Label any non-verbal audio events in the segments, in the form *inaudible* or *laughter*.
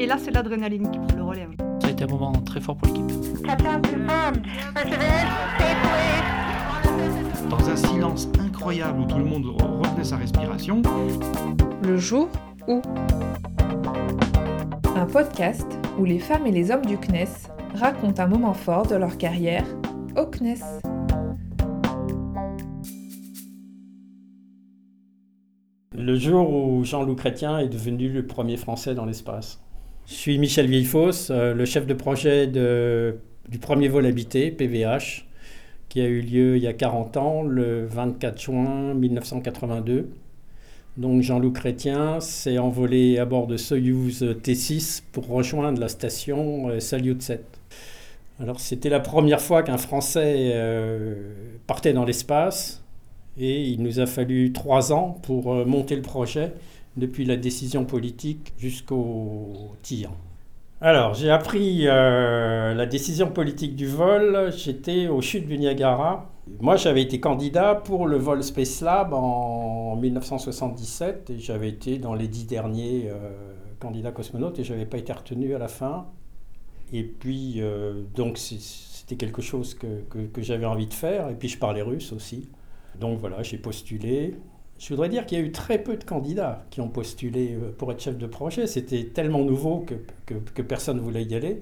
Et là, c'est l'adrénaline qui prend le relais. Ça a été un moment très fort pour l'équipe. Dans un silence incroyable où tout le monde retenait sa respiration. Le jour où. Un podcast où les femmes et les hommes du CNES racontent un moment fort de leur carrière au CNES. Le jour où Jean-Loup Chrétien est devenu le premier Français dans l'espace. Je suis Michel Vieillefosse, euh, le chef de projet du premier vol habité, PVH, qui a eu lieu il y a 40 ans, le 24 juin 1982. Donc Jean-Loup Chrétien s'est envolé à bord de Soyuz T6 pour rejoindre la station euh, Salyut 7. Alors c'était la première fois qu'un Français euh, partait dans l'espace et il nous a fallu trois ans pour monter le projet depuis la décision politique jusqu'au tir. Alors, j'ai appris euh, la décision politique du vol, j'étais aux chutes du Niagara. Moi, j'avais été candidat pour le vol Space Lab en 1977 et j'avais été dans les dix derniers euh, candidats cosmonautes et je n'avais pas été retenu à la fin. Et puis, euh, donc, c'était quelque chose que, que, que j'avais envie de faire. Et puis, je parlais russe aussi. Donc voilà, j'ai postulé. Je voudrais dire qu'il y a eu très peu de candidats qui ont postulé euh, pour être chef de projet. C'était tellement nouveau que, que, personne ne voulait y aller.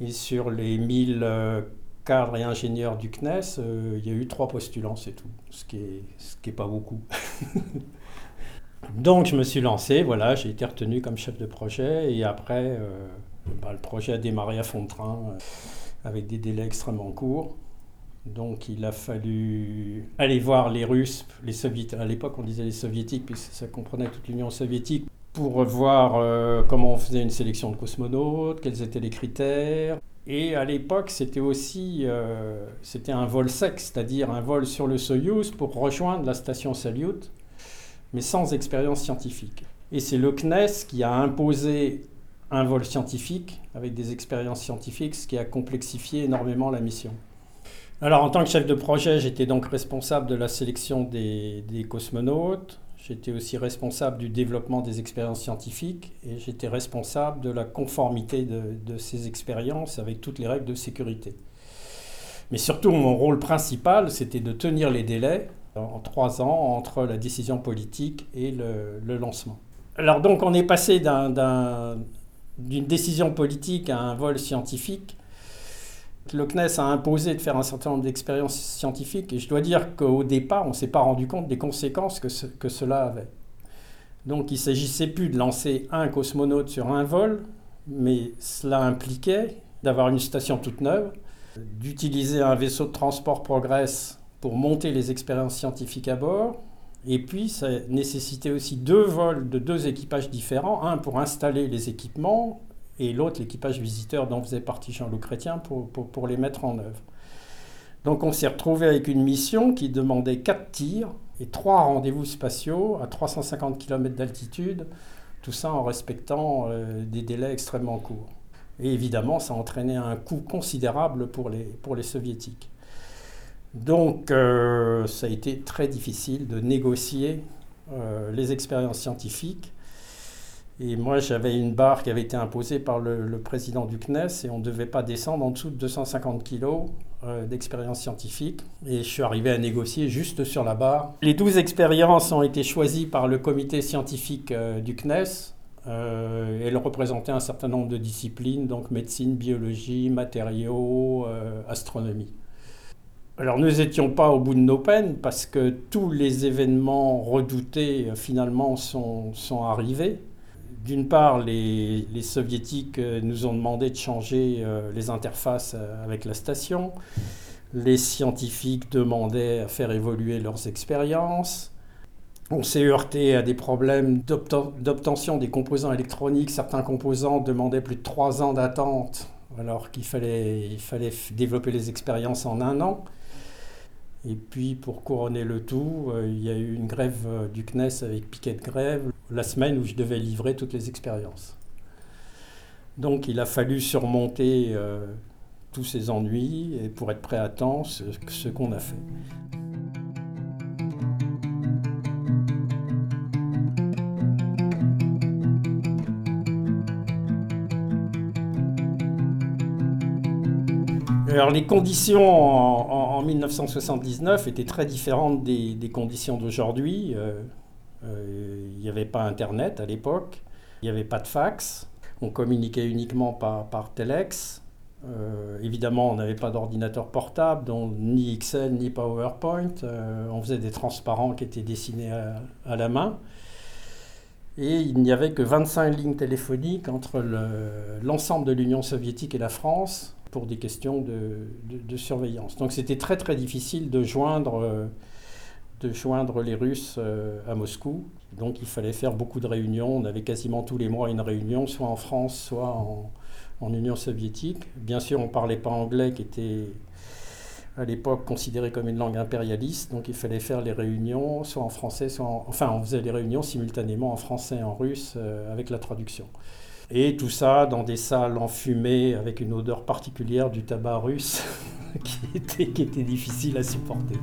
Et sur les 1000 euh, cadres et ingénieurs du CNES, euh, il y a eu trois postulants, c'est tout, ce qui n'est ce qui est pas beaucoup. *laughs* Donc je me suis lancé, voilà, j'ai été retenu comme chef de projet et après, bah, le projet a démarré à fond de train avec des délais extrêmement courts. Donc il a fallu aller voir les Russes, les Soviétiques, à l'époque on disait les Soviétiques puisque ça comprenait toute l'Union soviétique, pour voir euh, comment on faisait une sélection de cosmonautes, quels étaient les critères. Et à l'époque c'était aussi euh, un vol sec, c'est-à-dire un vol sur le Soyouz pour rejoindre la station Salyut, mais sans expérience scientifique. Et c'est le CNES qui a imposé un vol scientifique avec des expériences scientifiques, ce qui a complexifié énormément la mission. Alors, en tant que chef de projet, j'étais donc responsable de la sélection des, cosmonautes. J'étais aussi responsable du développement des expériences scientifiques et j'étais responsable de la conformité de, ces expériences avec toutes les règles de sécurité. Mais surtout, mon rôle principal, c'était de tenir les délais en trois ans entre la décision politique et le, lancement. Alors donc, on est passé d'une un, décision politique à un vol scientifique le CNES a imposé de faire un certain nombre d'expériences scientifiques et je dois dire qu'au départ, on ne s'est pas rendu compte des conséquences que, ce, que cela avait. Donc il ne s'agissait plus de lancer un cosmonaute sur un vol, mais cela impliquait d'avoir une station toute neuve, d'utiliser un vaisseau de transport Progress pour monter les expériences scientifiques à bord, et puis ça nécessitait aussi deux vols de deux équipages différents, un pour installer les équipements et l'autre l'équipage visiteur dont faisait partie Jean-Loup Chrétien pour, les mettre en œuvre. Donc on s'est retrouvé avec une mission qui demandait quatre tirs et trois rendez-vous spatiaux à 350 km d'altitude, tout ça en respectant euh, des délais extrêmement courts. Et évidemment, ça entraînait un coût considérable pour les, pour les soviétiques. Donc euh, ça a été très difficile de négocier euh, les expériences scientifiques et moi, j'avais une barre qui avait été imposée par le, président du CNES et on ne devait pas descendre en dessous de 250 kg euh, d'expérience scientifique. Et je suis arrivé à négocier juste sur la barre. Les 12 expériences ont été choisies par le comité scientifique euh, du CNES. Euh, elles représentaient un certain nombre de disciplines, donc médecine, biologie, matériaux, euh, astronomie. Alors nous n'étions pas au bout de nos peines parce que tous les événements redoutés finalement sont arrivés. D'une part, les, soviétiques euh, nous ont demandé de changer euh, les interfaces euh, avec la station. Les scientifiques demandaient à faire évoluer leurs expériences. On s'est heurté à des problèmes d'obtention des composants électroniques. Certains composants demandaient plus de trois ans d'attente, alors qu'il fallait, il fallait développer les expériences en un an. Et puis pour couronner le tout, euh, il y a eu une grève euh, du CNES avec piquet de grève, la semaine où je devais livrer toutes les expériences. Donc il a fallu surmonter euh, tous ces ennuis et pour être prêt à temps, ce, ce qu'on a fait. Alors les conditions en, 1979 étaient très différentes des, conditions d'aujourd'hui. Euh, euh, Il n'y avait pas Internet à l'époque, il n'y avait pas de fax, on communiquait uniquement par, telex. Euh, évidemment, on n'avait pas d'ordinateur portable, donc ni Excel ni PowerPoint. On faisait des transparents qui étaient dessinés à, la main. Et il n'y avait que 25 lignes téléphoniques entre le- l'ensemble de l'Union soviétique et la France pour des questions de, surveillance. Donc c'était très très difficile de joindre, euh, de joindre les Russes euh, à Moscou. Donc il fallait faire beaucoup de réunions. On avait quasiment tous les mois une réunion, soit en France, soit en, en Union soviétique. Bien sûr, on ne parlait pas anglais, qui était à l'époque considéré comme une langue impérialiste. Donc il fallait faire les réunions, soit en français, soit en... Enfin, on faisait les réunions simultanément en français et en russe euh, avec la traduction. Et tout ça dans des salles enfumées avec une odeur particulière du tabac russe *laughs* qui, était, difficile à supporter.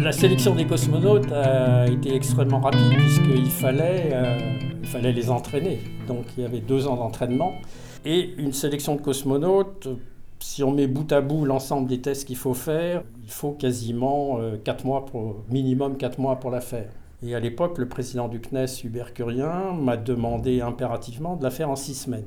La sélection des cosmonautes a été extrêmement rapide puisqu'il fallait, euh, les entraîner. Donc il y avait deux ans d'entraînement. Et une sélection de cosmonautes, si on met bout à bout l'ensemble des tests qu'il faut faire, il faut quasiment euh, quatre mois pour, minimum 4 mois pour la faire. Et à l'époque, le président du CNES, Hubert Curien, m'a demandé impérativement de la faire en six semaines.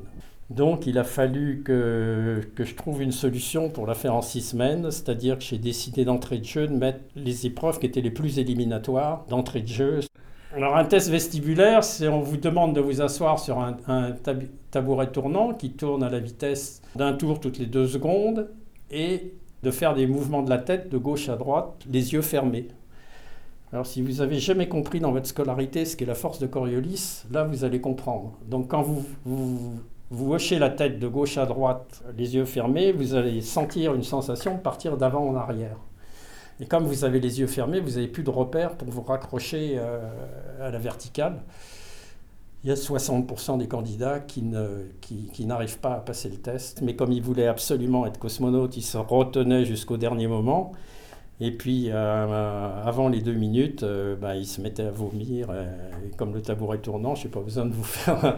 Donc il a fallu que, que je trouve une solution pour la faire en six semaines, c'est-à-dire que j'ai décidé d'entrée de jeu de mettre les épreuves qui étaient les plus éliminatoires d'entrée de jeu. Alors un test vestibulaire, c'est on vous demande de vous asseoir sur un, un tab- tabouret tournant qui tourne à la vitesse d'un tour toutes les deux secondes et de faire des mouvements de la tête de gauche à droite, les yeux fermés. Alors si vous avez jamais compris dans votre scolarité ce qu'est la force de Coriolis, là vous allez comprendre. Donc quand vous, vous, vous hochez la tête de gauche à droite, les yeux fermés, vous allez sentir une sensation partir d'avant en arrière. Et comme vous avez les yeux fermés, vous n'avez plus de repères pour vous raccrocher euh, à la verticale. Il y a 60% des candidats qui, n'arrivent pas à passer le test. Mais comme ils voulaient absolument être cosmonautes, ils se retenaient jusqu'au dernier moment. Et puis, euh, avant les deux minutes, euh, bah, ils se mettaient à vomir. euh, et comme le tabouret tournant, je n'ai pas besoin de vous faire un,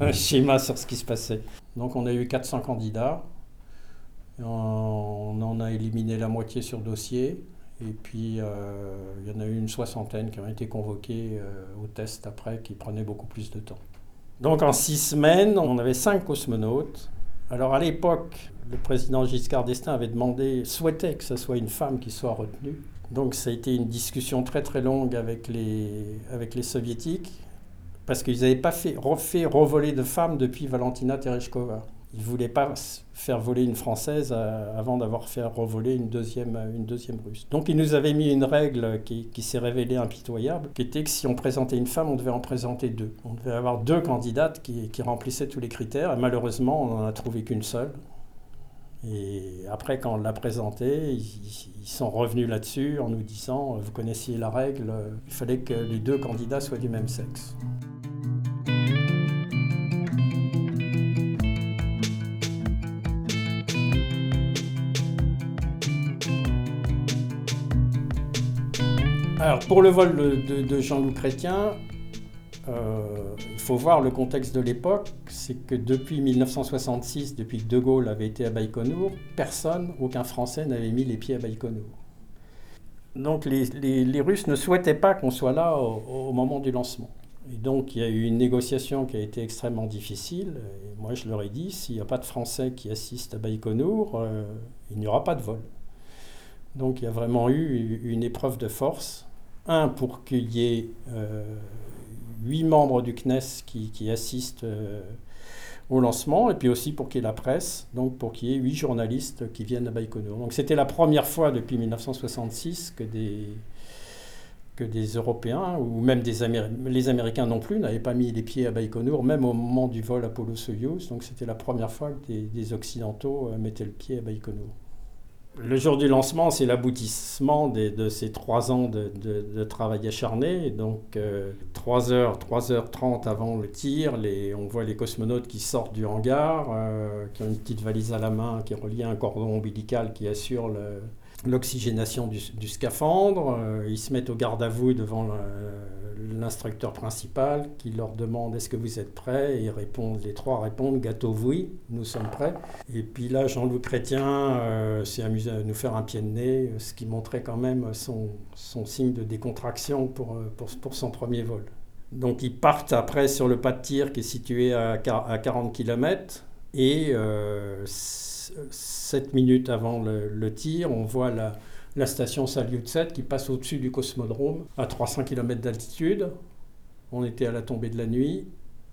*laughs* un schéma sur ce qui se passait. Donc, on a eu 400 candidats. On en a éliminé la moitié sur dossier. Et puis, euh, il y en a eu une soixantaine qui ont été convoqués euh, au test après, qui prenaient beaucoup plus de temps. Donc, en six semaines, on avait cinq cosmonautes. Alors, à l'époque, le président Giscard d'Estaing avait demandé, souhaitait que ce soit une femme qui soit retenue. Donc, ça a été une discussion très très longue avec les, avec les soviétiques, parce qu'ils n'avaient pas fait, refait revoler de femmes depuis Valentina Tereshkova. Ils ne voulaient pas faire voler une Française euh, avant d'avoir fait revoler une deuxième, une deuxième Russe. Donc ils nous avaient mis une règle qui, qui s'est révélée impitoyable, qui était que si on présentait une femme, on devait en présenter deux. On devait avoir deux candidates qui, qui remplissaient tous les critères, malheureusement, on n'en a trouvé qu'une seule. Et après, quand on l'a présentée, ils, ils sont revenus là-dessus en nous disant, euh, vous connaissiez la règle, euh, il fallait que les deux candidats soient du même sexe. Alors, pour le vol de, Jean-Loup Chrétien, euh, il faut voir le contexte de l'époque. C'est que depuis 1966, depuis que De Gaulle avait été à Baïkonour, personne, aucun Français n'avait mis les pieds à Baïkonour. Donc les, Russes ne souhaitaient pas qu'on soit là au, au moment du lancement. Et donc il y a eu une négociation qui a été extrêmement difficile. Et moi je leur ai dit, s'il n'y a pas de Français qui assistent à Baïkonour, euh, il n'y aura pas de vol. Donc il y a vraiment eu une épreuve de force. Un, pour qu'il y ait euh, huit membres du CNES qui, assistent euh, au lancement, et puis aussi pour qu'il y ait la presse, donc pour qu'il y ait huit journalistes qui viennent à Baïkonour. Donc c'était la première fois depuis 1966 que des, que des Européens, ou même des Améri- les Américains non plus, n'avaient pas mis les pieds à Baïkonour, même au moment du vol Apollo-Soyuz. Donc c'était la première fois que des, des Occidentaux euh, mettaient le pied à Baïkonour. Le jour du lancement, c'est l'aboutissement de ces trois ans de, travail acharné. Donc, euh, 3h, 3h30 avant le tir, on voit les cosmonautes qui sortent du hangar, euh, qui ont une petite valise à la main, qui à un cordon ombilical qui assure le- l'oxygénation du, scaphandre. Euh, ils se mettent au garde à vous devant la- l'instructeur principal qui leur demande est-ce que vous êtes prêts? Et ils répondent, les trois répondent gâteau oui, nous sommes prêts. Et puis là, Jean-Loup Chrétien euh, s'est amusé à nous faire un pied de nez, ce qui montrait quand même son, son signe de décontraction pour, euh, pour, son premier vol. Donc ils partent après sur le pas de tir qui est situé à, à 40 km et euh, 7 minutes avant le tir, on voit la, la station Salyut 7 qui passe au-dessus du cosmodrome à 300 km d'altitude. On était à la tombée de la nuit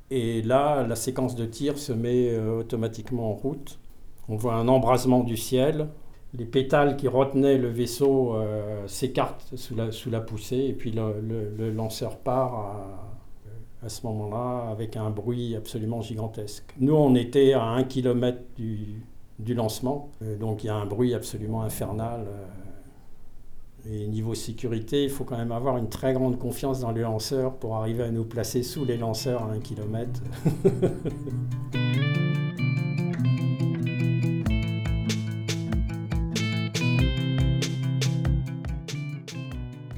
et là, la séquence de tir se met euh, automatiquement en route. On voit un embrasement du ciel. Les pétales qui retenaient le vaisseau euh, s'écartent sous la, poussée et puis le, lanceur part à, ce moment-là avec un bruit absolument gigantesque. Nous, on était à 1 km du, lancement, euh, donc il y a un bruit absolument infernal. Et niveau sécurité, il faut quand même avoir une très grande confiance dans les lanceurs pour arriver à nous placer sous les lanceurs à un kilomètre. *laughs*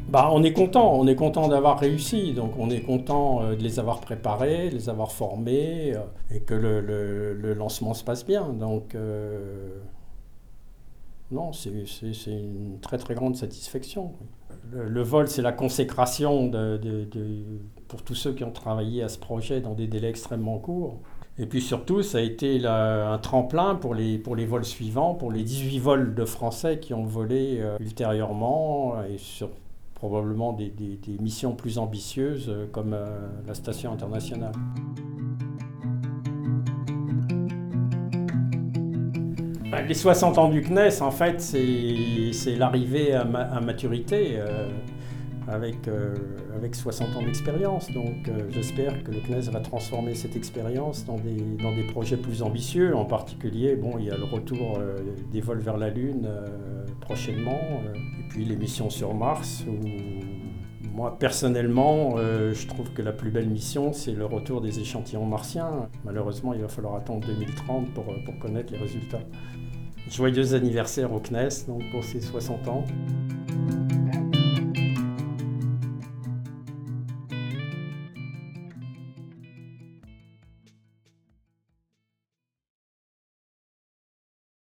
Bah, on est content, on est content d'avoir réussi, donc on est content euh, de les avoir préparés, de les avoir formés euh, et que le, lancement se passe bien. Donc euh, non, c'est une très très grande satisfaction. Le, vol, c'est la consécration de, de, pour tous ceux qui ont travaillé à ce projet dans des délais extrêmement courts. Et puis surtout, ça a été un tremplin pour les, pour les vols suivants, pour les 18 vols de Français qui ont volé euh, ultérieurement et sur probablement des, des, missions plus ambitieuses euh, comme euh, la station internationale. Les 60 ans du CNES, en fait, c'est l'arrivée à, ma, à, maturité euh, avec, euh, avec 60 ans d'expérience. Donc euh, j'espère que le CNES va transformer cette expérience dans des, projets plus ambitieux. En particulier, bon, il y a le retour euh, des vols vers la Lune prochainement, et puis les missions sur Mars, moi, personnellement, je trouve que la plus belle mission, c'est le retour des échantillons martiens. Malheureusement, il va falloir attendre 2030 pour, pour connaître les résultats. Joyeux anniversaire au CNES donc pour ses 60 ans.